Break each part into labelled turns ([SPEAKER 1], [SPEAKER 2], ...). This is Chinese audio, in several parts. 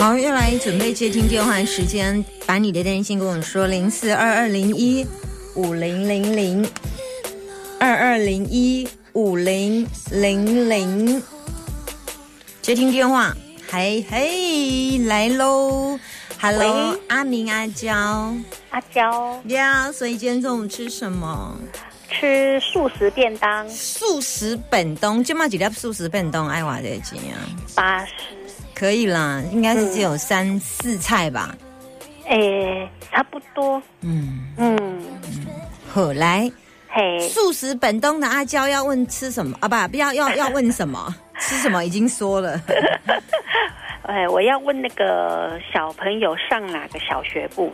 [SPEAKER 1] 好，又来准备接听电话时间，把你的电信跟我说，零四二二零一五零零零二二零一五零零零，接听电话，嘿嘿，来喽，Hello，阿明阿娇。
[SPEAKER 2] 阿娇。
[SPEAKER 1] 呀，所以今天中午吃什么？
[SPEAKER 2] 吃素食便当。
[SPEAKER 1] 素食本东，今嘛几粒素食便东爱瓦的钱啊？
[SPEAKER 2] 八十，
[SPEAKER 1] 可以啦，应该是只有三四菜吧。
[SPEAKER 2] 诶，差不多，
[SPEAKER 1] 嗯，
[SPEAKER 2] 嗯，
[SPEAKER 1] 好来，
[SPEAKER 2] 嘿，
[SPEAKER 1] 素食本东的阿娇要问吃什么啊？不，不要要要问什么？吃什么已经说了。
[SPEAKER 2] 哎，我要问那个小朋友上哪个小学部？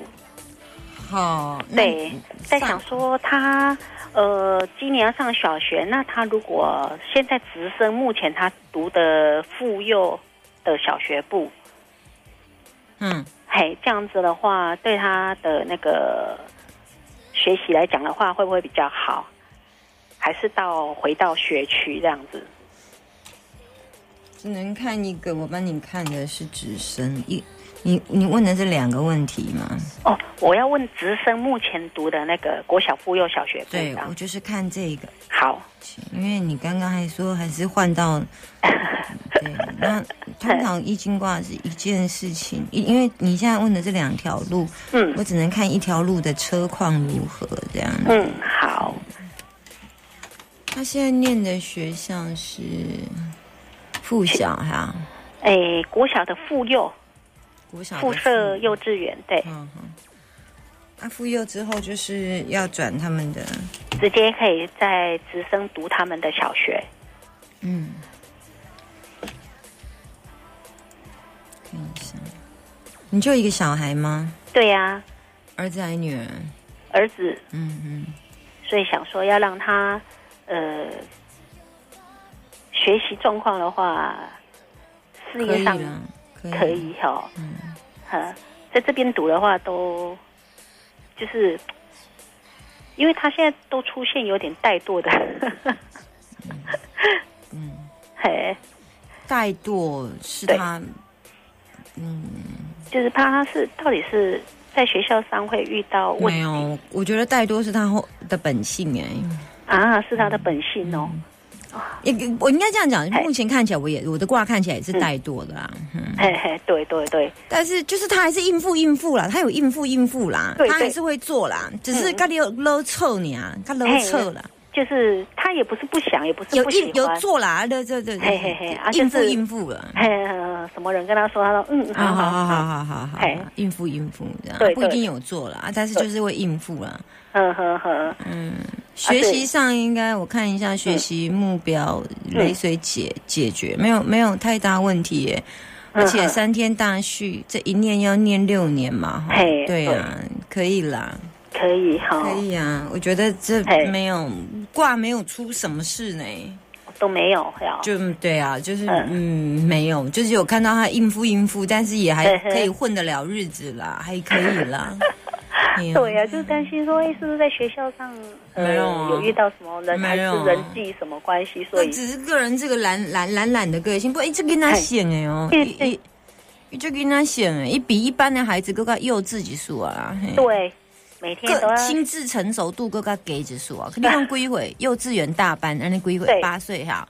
[SPEAKER 1] 好，那
[SPEAKER 2] 对，在想说他呃今年要上小学，那他如果现在直升，目前他读的妇幼的小学部，
[SPEAKER 1] 嗯，
[SPEAKER 2] 嘿，这样子的话，对他的那个学习来讲的话，会不会比较好？还是到回到学区这样子？
[SPEAKER 1] 只能看一个。我帮你看的是直升一，你你问的是两个问题吗？
[SPEAKER 2] 哦，我要问直升目前读的那个国小妇幼小学部
[SPEAKER 1] 对，我就是看这个。
[SPEAKER 2] 好，
[SPEAKER 1] 因为你刚刚还说还是换到，对，那 通常易经卦是一件事情，因因为你现在问的这两条路，
[SPEAKER 2] 嗯
[SPEAKER 1] 我只能看一条路的车况如何这样。
[SPEAKER 2] 嗯，好，
[SPEAKER 1] 他现在念的学校是附小哈，
[SPEAKER 2] 诶，国小的附幼
[SPEAKER 1] 国小的
[SPEAKER 2] 附设幼稚园，对，
[SPEAKER 1] 嗯哼。啊，附幼之后就是要转他们的，
[SPEAKER 2] 直接可以在直升读他们的小学。
[SPEAKER 1] 嗯，你就一个小孩吗？
[SPEAKER 2] 对呀、
[SPEAKER 1] 儿子还是女儿？
[SPEAKER 2] 儿子，
[SPEAKER 1] 嗯嗯。
[SPEAKER 2] 所以想说要让他呃学习状况的话，事
[SPEAKER 1] 可
[SPEAKER 2] 业上，
[SPEAKER 1] 可以，
[SPEAKER 2] 哈、
[SPEAKER 1] 嗯，
[SPEAKER 2] 呃，在这边读的话都就是，因为他现在都出现有点怠惰的，
[SPEAKER 1] 嗯，
[SPEAKER 2] 嘿，
[SPEAKER 1] 怠惰是他，嗯，
[SPEAKER 2] 就是怕他是到底是在学校上会遇到问题。
[SPEAKER 1] 没有，我觉得怠惰是他后的本性哎。
[SPEAKER 2] 啊，是他的本性哦。
[SPEAKER 1] 也我应该这样讲，目前看起来我也我的卦看起来也是怠惰的啦，嗯，
[SPEAKER 2] 嘿嘿，对对对，
[SPEAKER 1] 但是就是他还是应付应付啦，他有应付应付啦，他还是会做啦，只是
[SPEAKER 2] 嗯。
[SPEAKER 1] 他有勒臭你啊，他勒臭啦，
[SPEAKER 2] 就是他也不是不想，也不是
[SPEAKER 1] 有
[SPEAKER 2] 不喜
[SPEAKER 1] 应有
[SPEAKER 2] 欢。
[SPEAKER 1] 做啦，对对对，
[SPEAKER 2] 嘿嘿嘿啊
[SPEAKER 1] 应付
[SPEAKER 2] 就是
[SPEAKER 1] 应付了。
[SPEAKER 2] 嘿，呃什么人跟他说，他说嗯，好好
[SPEAKER 1] 好好好
[SPEAKER 2] 好，
[SPEAKER 1] 好应付应付这样不一定有做啦，但是就是会应付了。
[SPEAKER 2] 呵呵呵，
[SPEAKER 1] 嗯，学习上应该我看一下学习目标
[SPEAKER 2] 嗯。
[SPEAKER 1] 类水解解决没有没有太大问题耶，而且
[SPEAKER 2] 嗯。
[SPEAKER 1] 三天大序这一念要念六年嘛，哈
[SPEAKER 2] 嘿
[SPEAKER 1] 对啊，可以啦，
[SPEAKER 2] 可以哈，
[SPEAKER 1] 可以啊，我觉得这没有卦没有出什么事呢，
[SPEAKER 2] 都没有要。
[SPEAKER 1] 就对啊，就是
[SPEAKER 2] 嗯。
[SPEAKER 1] 嗯没有，就是有看到他应付应付，但是也还可以混得了日子啦，还可以啦。
[SPEAKER 2] 对呀、就是担心说，哎，是不是在学校上呃
[SPEAKER 1] 没有啊
[SPEAKER 2] 有遇到什么人还是
[SPEAKER 1] 没有啊。
[SPEAKER 2] 人际什么关系，所以
[SPEAKER 1] 只是个人这个懒懒懒懒的个性，不，哎，这跟他显哎哦，
[SPEAKER 2] 嘿
[SPEAKER 1] 一一一这跟他显哎，一比一般的孩子更加幼稚几数啊，
[SPEAKER 2] 对每天都要
[SPEAKER 1] 心智成熟度各个给指数啊，肯定用归回幼稚园大班，那你归回
[SPEAKER 2] 对。
[SPEAKER 1] 八岁哈，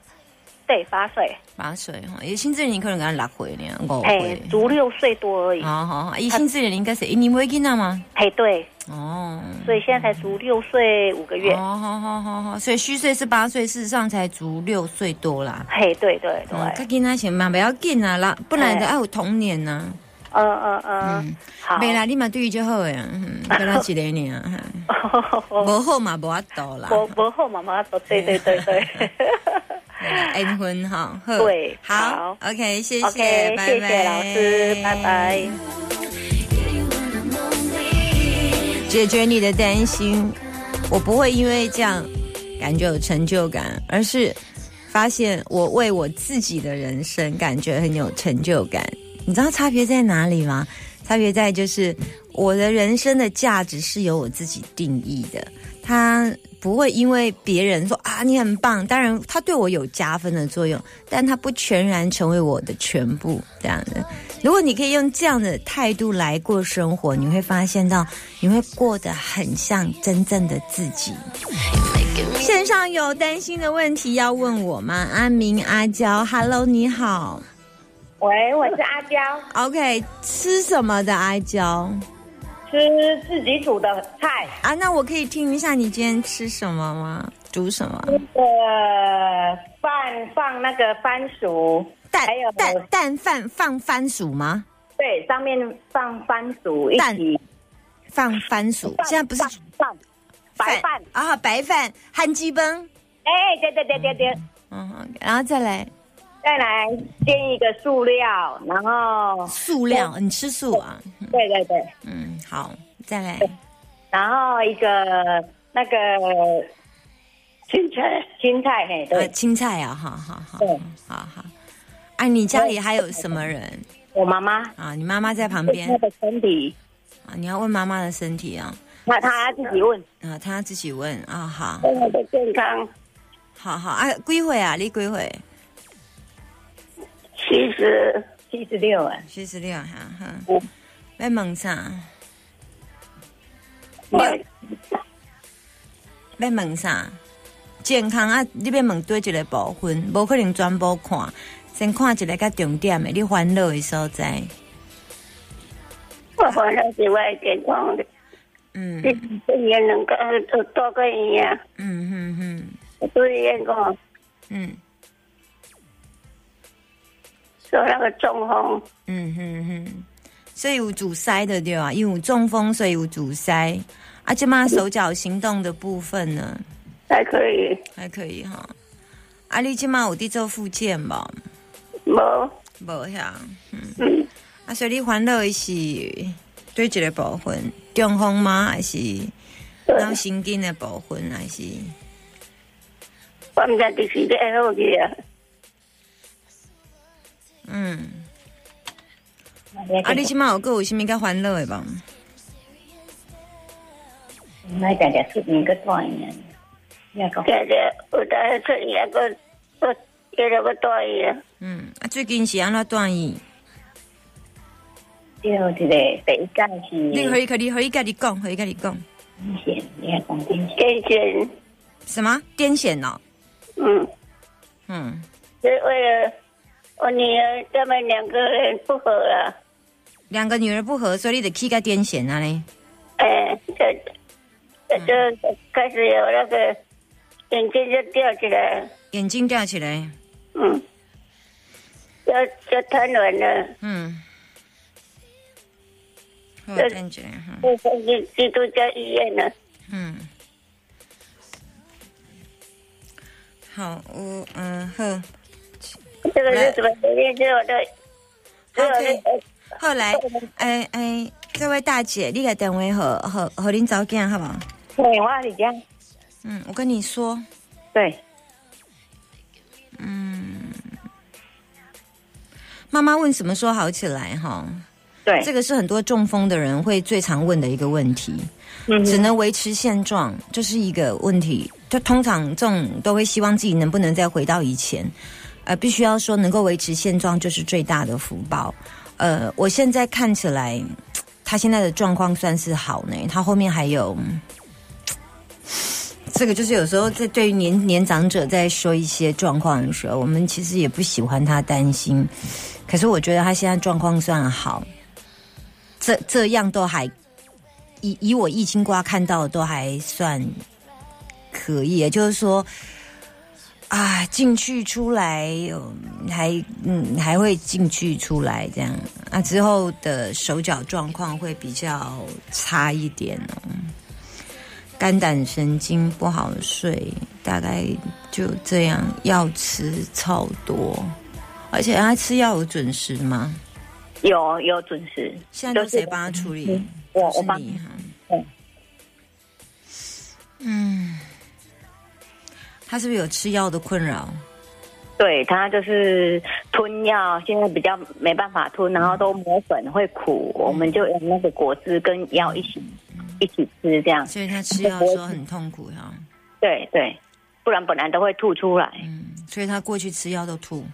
[SPEAKER 2] 对八岁，
[SPEAKER 1] 八岁哈，也心智年龄可能给他六岁呢，五
[SPEAKER 2] 哎
[SPEAKER 1] 岁，，
[SPEAKER 2] 足六岁多而已，
[SPEAKER 1] 好好好，以心智年龄应该是你没囡仔吗？
[SPEAKER 2] 哎对，
[SPEAKER 1] 哦。
[SPEAKER 2] 所以现在才足六岁五个月，
[SPEAKER 1] 哦，好好好好，所以虚岁是八岁，事实上才足六岁多啦。
[SPEAKER 2] 嘿对对对，
[SPEAKER 1] 嗯，较紧仔先嘛，不要紧啊啦，不然的要有童年呐。
[SPEAKER 2] 嗯嗯嗯
[SPEAKER 1] 嗯，
[SPEAKER 2] 好，
[SPEAKER 1] 未来你嘛对伊就好诶，嗯，跟他一个呢，无好嘛无法度啦。
[SPEAKER 2] 我我后妈妈都对对对对
[SPEAKER 1] 缘分哈，
[SPEAKER 2] 对
[SPEAKER 1] 好
[SPEAKER 2] 好
[SPEAKER 1] ，OK，谢谢
[SPEAKER 2] ，，OK，
[SPEAKER 1] 拜拜
[SPEAKER 2] 谢谢老师，拜拜。
[SPEAKER 1] 解决你的担心。我不会因为这样感觉有成就感，而是发现我为我自己的人生感觉很有成就感。你知道差别在哪里吗？差别在就是我的人生的价值是由我自己定义的，它不会因为别人说啊你很棒，当然他对我有加分的作用，但他不全然成为我的全部这样的。如果你可以用这样的态度来过生活，你会发现到你会过得很像真正的自己。线上有担心的问题要问我吗？阿明、阿娇，Hello，你好。
[SPEAKER 3] 喂，我是阿娇
[SPEAKER 1] ，OK，吃什么的阿娇
[SPEAKER 3] 吃自己煮的菜，
[SPEAKER 1] 啊？那我可以听一下你今天吃什么吗？煮什么？
[SPEAKER 3] 呃，饭放那个番薯，
[SPEAKER 1] 蛋
[SPEAKER 3] 还有
[SPEAKER 1] 蛋蛋饭放番薯吗？
[SPEAKER 3] 对，上面放番薯一
[SPEAKER 1] 蛋
[SPEAKER 3] 起，
[SPEAKER 1] 放番薯，现在不是
[SPEAKER 3] 饭饭白饭，
[SPEAKER 1] 啊，白饭汉鸡崩，
[SPEAKER 3] 哎，对对对对对，
[SPEAKER 1] 嗯，然后再来
[SPEAKER 3] 再来煎一个塑料，然后
[SPEAKER 1] 塑料，你吃素啊？
[SPEAKER 3] 对对对，
[SPEAKER 1] 嗯，好，再来
[SPEAKER 3] 然后一个那个青菜，青菜嘿，
[SPEAKER 1] 呃
[SPEAKER 3] 对，
[SPEAKER 1] 青菜啊，好好好
[SPEAKER 3] 对，
[SPEAKER 1] 好好。啊，你家里还有什么人
[SPEAKER 3] 我妈妈
[SPEAKER 1] 啊？你妈妈在旁边
[SPEAKER 3] 她的身体，
[SPEAKER 1] 啊？你要问妈妈的身体啊？
[SPEAKER 3] 那她自己问，
[SPEAKER 1] 啊，她自己问啊，好，
[SPEAKER 3] 我的健康
[SPEAKER 1] 好好啊，几岁啊？你几岁？
[SPEAKER 3] 七十七十六啊。
[SPEAKER 1] 七十六哈，哈。
[SPEAKER 3] 嗯，
[SPEAKER 1] 要问啥？
[SPEAKER 3] 我
[SPEAKER 1] 要问啥？健康啊，你要问对一个部分，无可能全部看，先看一个较重点的，你烦恼的所在。
[SPEAKER 3] 我烦恼是我的健康的，
[SPEAKER 1] 嗯。
[SPEAKER 3] 这这也能够多多个医院，
[SPEAKER 1] 嗯嗯嗯
[SPEAKER 3] 住院过
[SPEAKER 1] 嗯
[SPEAKER 3] 说那个中风，
[SPEAKER 1] 嗯哼哼，所以有阻塞的对吧？因为有中风，所以有阻塞。啊，这嘛手脚行动的部分呢，
[SPEAKER 3] 还可以，
[SPEAKER 1] 还可以哈。啊，你即嘛有伫做复健无？
[SPEAKER 3] 无
[SPEAKER 1] 无呀。
[SPEAKER 3] 嗯，
[SPEAKER 1] 啊，所以你烦恼的是对一个部分中风吗？还是脑神经的部分？还是
[SPEAKER 3] 我们家就是在后去啊。
[SPEAKER 1] 嗯？啊，你即码有够有啥物较欢乐的无？
[SPEAKER 3] 那家家出面个大医院，家家有在出院个个接了个大医院，
[SPEAKER 1] 嗯，啊，最近是安怎断医？
[SPEAKER 3] 就一个第一间是
[SPEAKER 1] 你可以，可以，可以甲你讲，可以甲你讲，
[SPEAKER 3] 癫痫，你还讲癫痫，
[SPEAKER 1] 什么癫痫哦？
[SPEAKER 3] 嗯，
[SPEAKER 1] 嗯，
[SPEAKER 3] 是为了我女儿他们两个人不和了。
[SPEAKER 1] 两个女儿不和，所以你得去个癫痫啊嘞。
[SPEAKER 3] 哎，这这就开始有那个眼睛就吊起来，
[SPEAKER 1] 眼睛吊起来，
[SPEAKER 3] 嗯，就就瘫软了，
[SPEAKER 1] 嗯，好，
[SPEAKER 3] 对
[SPEAKER 1] 站起来哈，
[SPEAKER 3] 就送去基督教医院了。
[SPEAKER 1] 嗯，好，我嗯好，
[SPEAKER 3] 这个是什么原因？是我的，是我
[SPEAKER 1] 好可以
[SPEAKER 3] 的，
[SPEAKER 1] 后来，哎哎，这位大姐，你来电话和和和林早囝好不好？
[SPEAKER 3] 对，我是这样，
[SPEAKER 1] 嗯，我跟你说，
[SPEAKER 3] 对，
[SPEAKER 1] 嗯，妈妈问什么时候好起来哈？
[SPEAKER 3] 对，
[SPEAKER 1] 这个是很多中风的人会最常问的一个问题。
[SPEAKER 3] 嗯
[SPEAKER 1] 只能维持现状，这是一个问题。就通常这种都会希望自己能不能再回到以前，呃，必须要说能够维持现状就是最大的福报。呃，我现在看起来，他现在的状况算是好呢。他后面还有，这个就是有时候在对于年年长者在说一些状况的时候，我们其实也不喜欢他担心。可是我觉得他现在状况算好，这这样都还以以我易经卦看到的都还算可以，也就是说，啊，进去出来，嗯还嗯还会进去出来这样啊，之后的手脚状况会比较差一点哦，肝胆神经不好睡，大概就这样，药吃超多，而且他吃药有准时吗？
[SPEAKER 3] 有有准时，
[SPEAKER 1] 现在都谁帮他处理？
[SPEAKER 3] 我我帮
[SPEAKER 1] 你哈。嗯，他是不是有吃药的困扰？
[SPEAKER 3] 对他就是吞药，现在比较没办法吞，然后都磨粉会苦，我们就用那个果汁跟药一起一起吃这样。
[SPEAKER 1] 所以他吃药的时候很痛苦哈。
[SPEAKER 3] 对对，不然本来都会吐出来。
[SPEAKER 1] 嗯，所以他过去吃药都吐。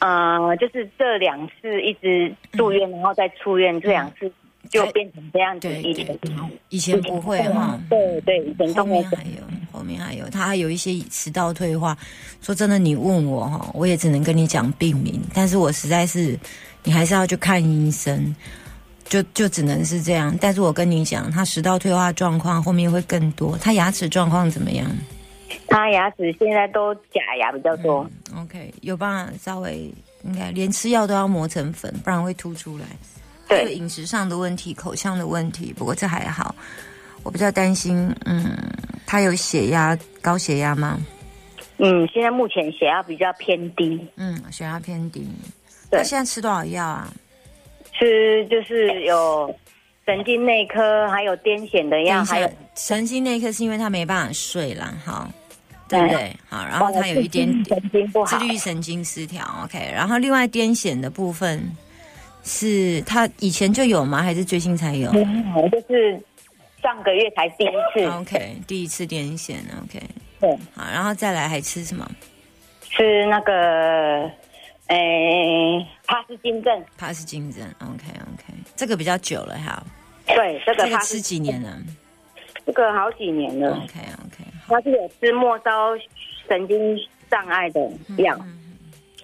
[SPEAKER 3] 呃，就是这两次一直住院，然后再出院，这两次就变成这样子。以前
[SPEAKER 1] 以前不会哈。
[SPEAKER 3] 对对，以前
[SPEAKER 1] 后面还有，后面还有，他还有一些食道退化。说真的，你问我哈，我也只能跟你讲病名，但是我实在是，你还是要去看医生，就就只能是这样。但是我跟你讲，他食道退化状况后面会更多。他牙齿状况怎么样？
[SPEAKER 3] 他牙齿现在都假牙比较多。
[SPEAKER 1] OK，有办法稍微应该连吃药都要磨成粉，不然会凸出来。对，饮食上的问题、口腔的问题，不过这还好。我比较担心，嗯，他有血压高血压吗？
[SPEAKER 3] 嗯，现在目前血压比较偏低。
[SPEAKER 1] 嗯，血压偏低。他现在吃多少药啊？
[SPEAKER 3] 吃就是有神经内科，还有癫痫的药，还有
[SPEAKER 1] 神经内科是因为他没办法睡了，哈。对不对？好，然后他有一点
[SPEAKER 3] 神经不好，
[SPEAKER 1] 自律神经失调。OK，然后另外癫痫的部分是他以前就有吗？还是最近才有？
[SPEAKER 3] 嗯，就是上个月才第一次。
[SPEAKER 1] OK，第一次癫痫。OK，
[SPEAKER 3] 对，
[SPEAKER 1] 好，然后再来还吃什么？
[SPEAKER 3] 吃那个，诶，帕斯金症。
[SPEAKER 1] 帕斯金症。OK，OK，这个比较久了哈。
[SPEAKER 3] 对，这个
[SPEAKER 1] 吃几年了？
[SPEAKER 3] 这个好几年了。
[SPEAKER 1] OK，OK。
[SPEAKER 3] 他是有吃末梢神经障碍的药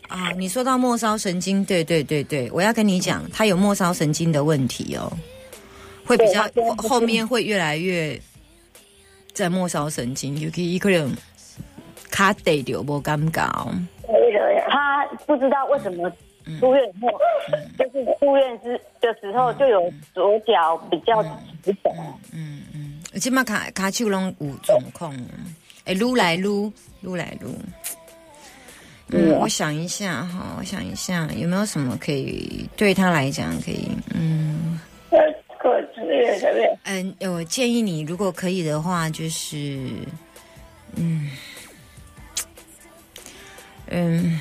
[SPEAKER 1] 啊！你说到末梢神经，对对对对，我要跟你讲，他有末梢神经的问题哦，会比较后面会越来越在末梢神经，有可以可能卡得流不尴尬。
[SPEAKER 3] 他不知道为什么出院后，就是出院之的时候就有左脚比较直肿。嗯
[SPEAKER 1] 嗯。起码卡卡丘拢有状况，哎，撸来撸，撸来撸。嗯，我想一下哈，我想一下有没有什么可以对他来讲可以，嗯。嗯，我建议你如果可以的话，就是，嗯，嗯，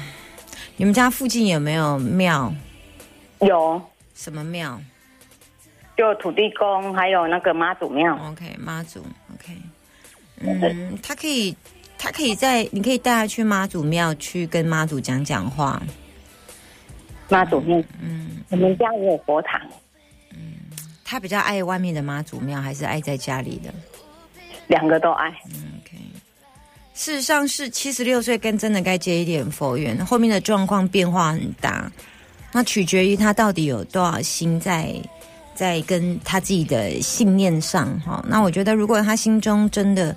[SPEAKER 1] 你们家附近有没有庙？
[SPEAKER 3] 有。
[SPEAKER 1] 什么庙？
[SPEAKER 3] 就土地公，还有那个妈祖庙。
[SPEAKER 1] OK，妈祖，OK。嗯，他可以，他可以在，你可以带他去妈祖庙去跟妈祖讲讲话。
[SPEAKER 3] 妈祖庙，嗯，我们家也有佛堂。
[SPEAKER 1] 嗯，他比较爱外面的妈祖庙，还是爱在家里的？
[SPEAKER 3] 两个都爱。
[SPEAKER 1] OK。事实上是七十六岁，跟真的该接一点佛缘。后面的状况变化很大，那取决于他到底有多少心在。在跟他自己的信念上，哈，那我觉得如果他心中真的，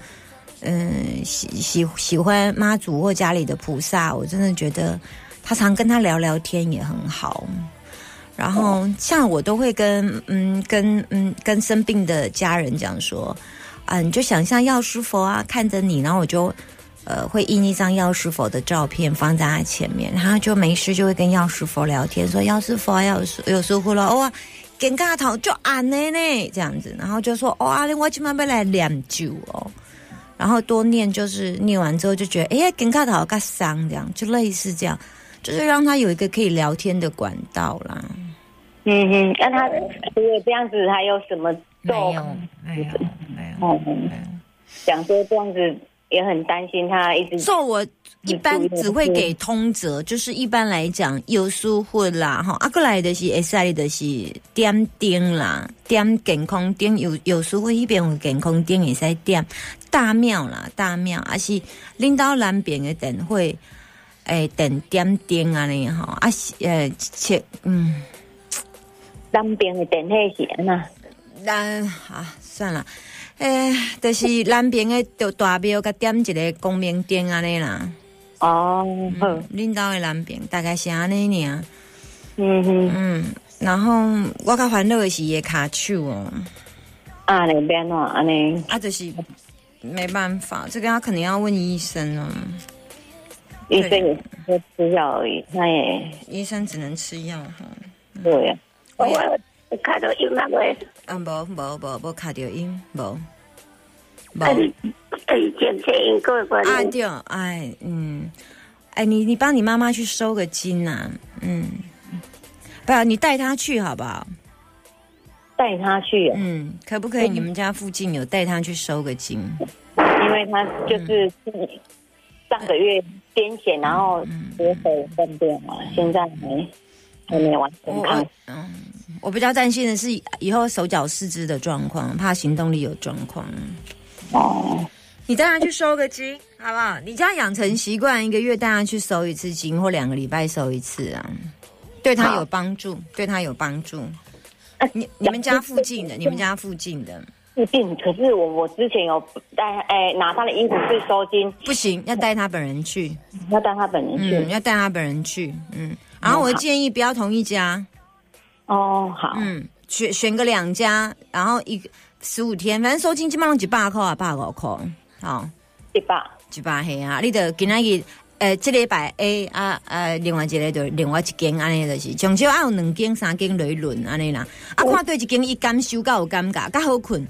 [SPEAKER 1] 嗯，喜喜喜欢妈祖或家里的菩萨，我真的觉得他常跟他聊聊天也很好。然后像我都会跟嗯跟嗯跟生病的家人讲说，啊，你就想象药师佛啊看着你，然后我就呃会印一张药师佛的照片放在他前面，然后就没事就会跟药师佛聊天，说药师佛有有疏忽了哇。跟他头就安呢呢这样子，然后就说哦阿玲，我今晚要来念酒哦，然后多念就是念完之后就觉得哎，跟他头个伤这样，就类似这样，就是让他有一个可以聊天的管道啦。
[SPEAKER 3] 嗯哼，那他除了这样子还有什么？
[SPEAKER 1] 没有，没有，没有，没有。
[SPEAKER 3] 讲说这样子。也很担心他一直。
[SPEAKER 1] 做我一般只会给通则，就是一般来讲有疏忽啦，哈，阿过来的是 S I 的是点点啦，点健康点有有疏忽一边有健康点也在点大庙啦，大庙，还是领导南边的等会，诶，等点点啊你哈，啊是呃切嗯，
[SPEAKER 3] 南边的等那些那，
[SPEAKER 1] 那啊算了。诶，就是南边的大大庙，甲点一个光明灯安尼啦。
[SPEAKER 3] 哦，
[SPEAKER 1] 领导的南边大概是安尼尔。
[SPEAKER 3] 嗯哼，
[SPEAKER 1] 嗯，然后我较烦恼的是也卡手哦。
[SPEAKER 3] 啊，那边哦，安尼
[SPEAKER 1] 啊，就是没办法，这个他肯定要问医生哦。
[SPEAKER 3] 医生也是吃药而已，他也
[SPEAKER 1] 医生只能吃药哈。
[SPEAKER 3] 对呀，我看到有那个。
[SPEAKER 1] 啊，无无无无卡着音无，无。
[SPEAKER 4] 哎，哎，检测因个关
[SPEAKER 1] 啊对，哎嗯，哎你你帮你妈妈去收个金呐、嗯，不要你带她去好不好？
[SPEAKER 3] 带他去，
[SPEAKER 1] 嗯，可不可以？你们家附近有带她去收个金？
[SPEAKER 3] 因为他就是上个月癫痫，然后血手分辨嘛，现在还还没完全
[SPEAKER 1] 我
[SPEAKER 3] 康
[SPEAKER 1] 我。嗯，我比较担心的是以后手脚四肢的状况，怕行动力有状况。
[SPEAKER 3] 哦，
[SPEAKER 1] 你带他去收个金，好不好？你这样养成习惯，一个月带他去收一次金，或两个礼拜收一次啊，对他有帮助，对他有帮助。你你们家附近的，你们家附近的
[SPEAKER 3] 可是我我之前有带哎拿他的衣服去收金，
[SPEAKER 1] 不行，要带他本人去，
[SPEAKER 3] 要带他本人去。
[SPEAKER 1] 嗯，要带他本人去，嗯。然后我建议不要同一家，
[SPEAKER 3] 哦，好，
[SPEAKER 1] 嗯，选选个两家，然后一个十五天，反正收金基本上几百块啊，百五块，好。
[SPEAKER 3] 一百，
[SPEAKER 1] 一百嘿啊，你得今仔日，呃，这礼拜 A 啊，呃，另外一个就另外一间安尼就是，上少要有两间三间来轮安尼啦。啊，看对一间伊感受较有感觉，较好困。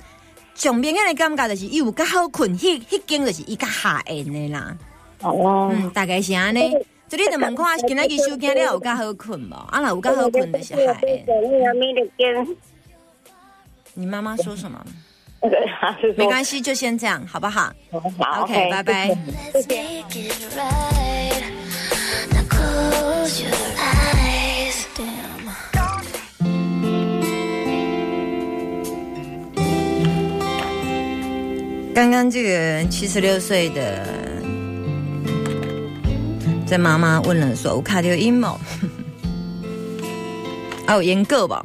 [SPEAKER 1] 上面的感觉就是伊有较好困，迄迄间就是伊较下的啦。
[SPEAKER 3] 哦，
[SPEAKER 1] 嗯，大概是安尼。所以你就问看今仔日收惊了有较好困无？啊，若有较好困就是下
[SPEAKER 4] 跟
[SPEAKER 1] 你妈妈说什么？没关系，就先这样，好不好
[SPEAKER 3] 好
[SPEAKER 1] ？OK，拜拜。
[SPEAKER 5] Let's make
[SPEAKER 1] 刚刚这个七十六岁的这妈妈问了说：“我卡到阴谋，哦，研究吧，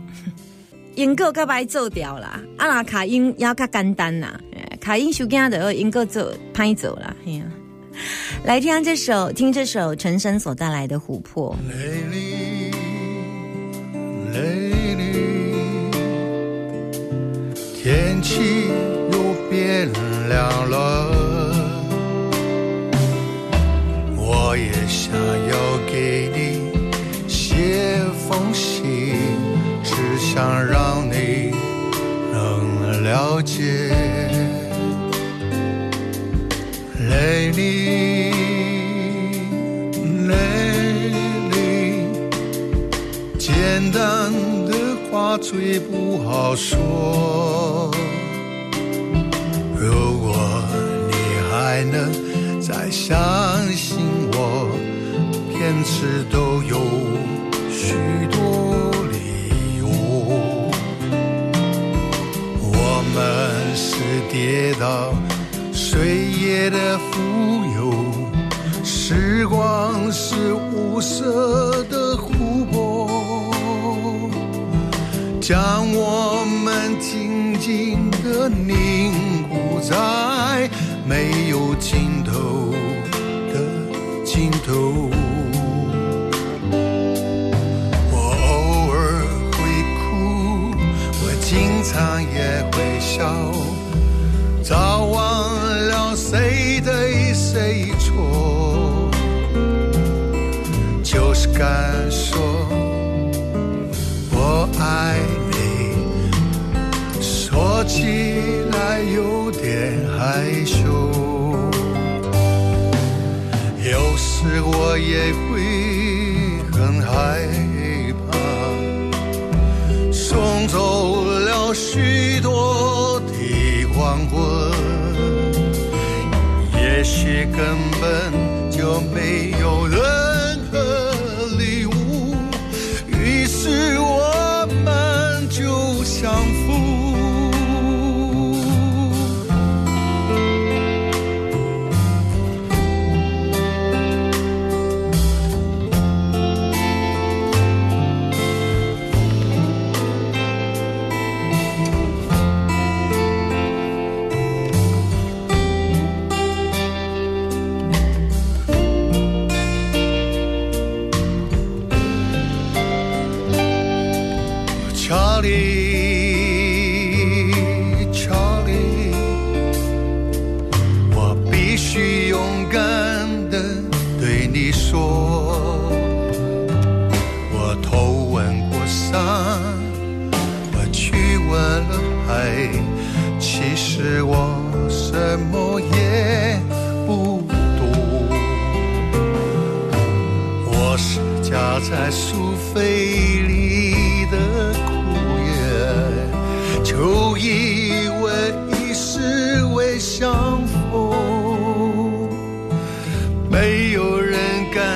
[SPEAKER 1] 研究较歹做掉啦，啊啦卡因要较简单啦，卡因修惊的研究做拍走啦，嘿呀、来听这首，听这首陈升所带来的《琥珀》。
[SPEAKER 6] 天气变凉了，我也想要给你写封信，只想让你能了解。Lately, Lily，简单的话最不好说。还能再相信我，骗子都有许多理由。我们是跌倒岁月的浮游，时光是无色的湖泊，将我们紧紧的凝固在没有尽头的尽头。我偶尔会哭，我经常也会笑，早忘了谁对谁错，就是感羞。有时我也会很害怕，送走了许多的黄昏，也许根本就没有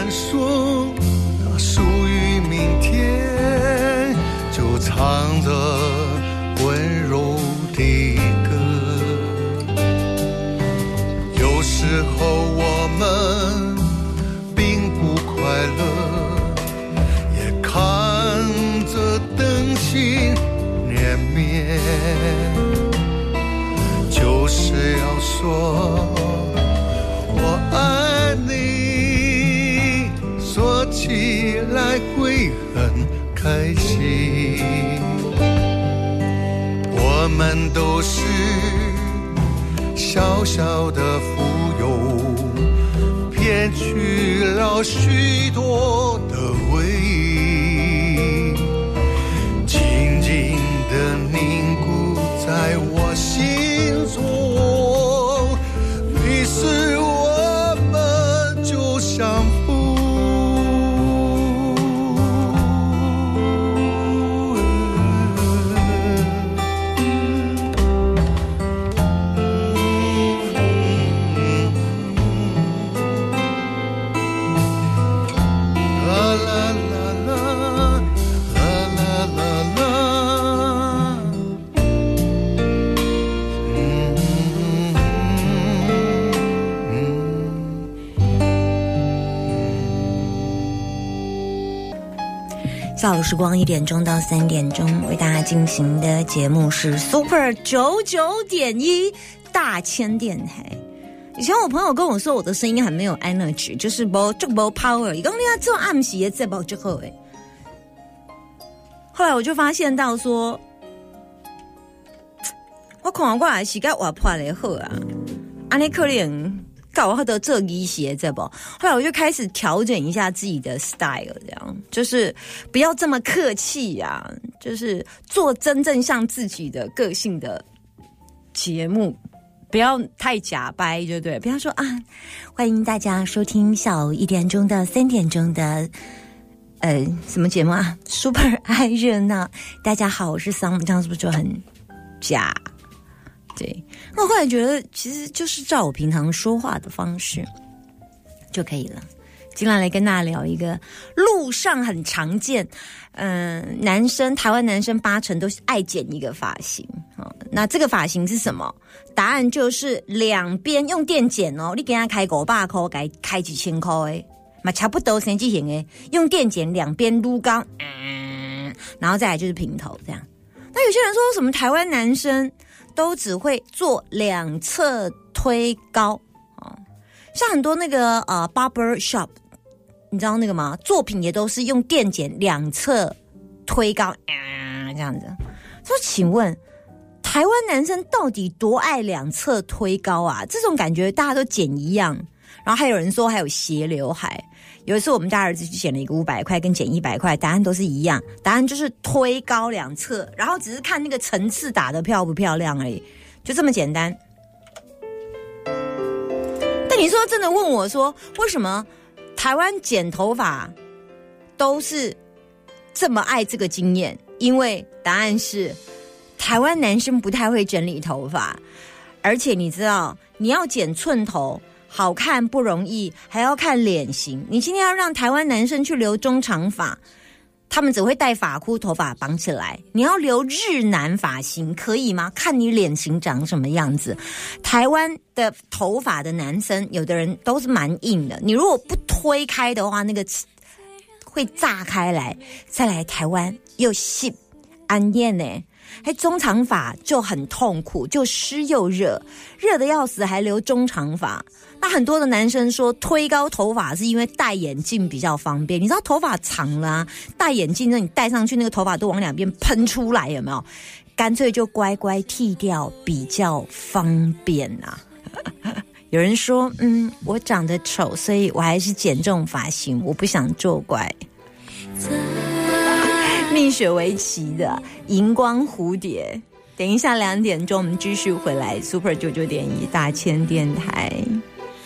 [SPEAKER 6] 敢说那属于明天，就唱着温柔的歌。有时候我们并不快乐，也看着灯芯连绵，就是要说。我们都是小小的蜉蝣，骗取了许多的
[SPEAKER 1] 时光一点钟到三点钟为大家进行的节目是 Super 九九点一大千电台。以前我朋友跟我说我的声音很没有 energy，就是不就不 power，伊讲你要做暗时的节目就好诶。后来我就发现到说，我看我还是该活泼的好啊，安尼可能搞我的这一些这不，后来我就开始调整一下自己的 style，这样就是不要这么客气呀、就是做真正像自己的个性的节目。不要太假掰，对不对？不要说啊，欢迎大家收听下午一点钟到三点钟的呃什么节目啊？Super 爱热闹。大家好，我是桑，这样是不是就很假？对，那我后来觉得，其实就是照我平常说话的方式就可以了。今晚来跟大家聊一个路上很常见，嗯、男生台湾男生八成都是爱剪一个发型哦。那这个发型是什么？答案就是两边用电剪哦，你给他开五百块，给开几千块诶，嘛差不多生机型诶，用电剪两边撸高，嗯，然后再来就是平头这样。那有些人说什么台湾男生都只会做两侧推高哦，像很多那个呃 barber shop，你知道那个吗？作品也都是用电剪两侧推高，啊、这样子。说，请问台湾男生到底多爱两侧推高啊？这种感觉大家都剪一样。然后还有人说还有斜刘海。有一次我们家儿子去剪了一个五百块，跟剪一百块，答案都是一样，答案就是推高两侧，然后只是看那个层次打的漂不漂亮而已，就这么简单。但你说真的问我说，为什么台湾剪头发都是这么爱这个经验？因为答案是台湾男生不太会整理头发，而且你知道，你要剪寸头。好看不容易，还要看脸型。你今天要让台湾男生去留中长发，他们只会戴发箍，头发绑起来。你要留日男发型，可以吗？看你脸型长什么样子。台湾的头发的男生，有的人都是蛮硬的，你如果不推开的话，那个会炸开来。再来，台湾又细安燕呢。还中长发就很痛苦，就湿又热，热的要死，还留中长发。那很多的男生说推高头发是因为戴眼镜比较方便。你知道头发长了、戴眼镜，那你戴上去那个头发都往两边喷出来，有没有？干脆就乖乖剃掉比较方便啊。有人说，嗯，我长得丑，所以我还是剪这种发型，我不想作怪。蜜雪薇琪的荧光蝴蝶，等一下两点钟我们继续回来 Super 九九点一大千电台。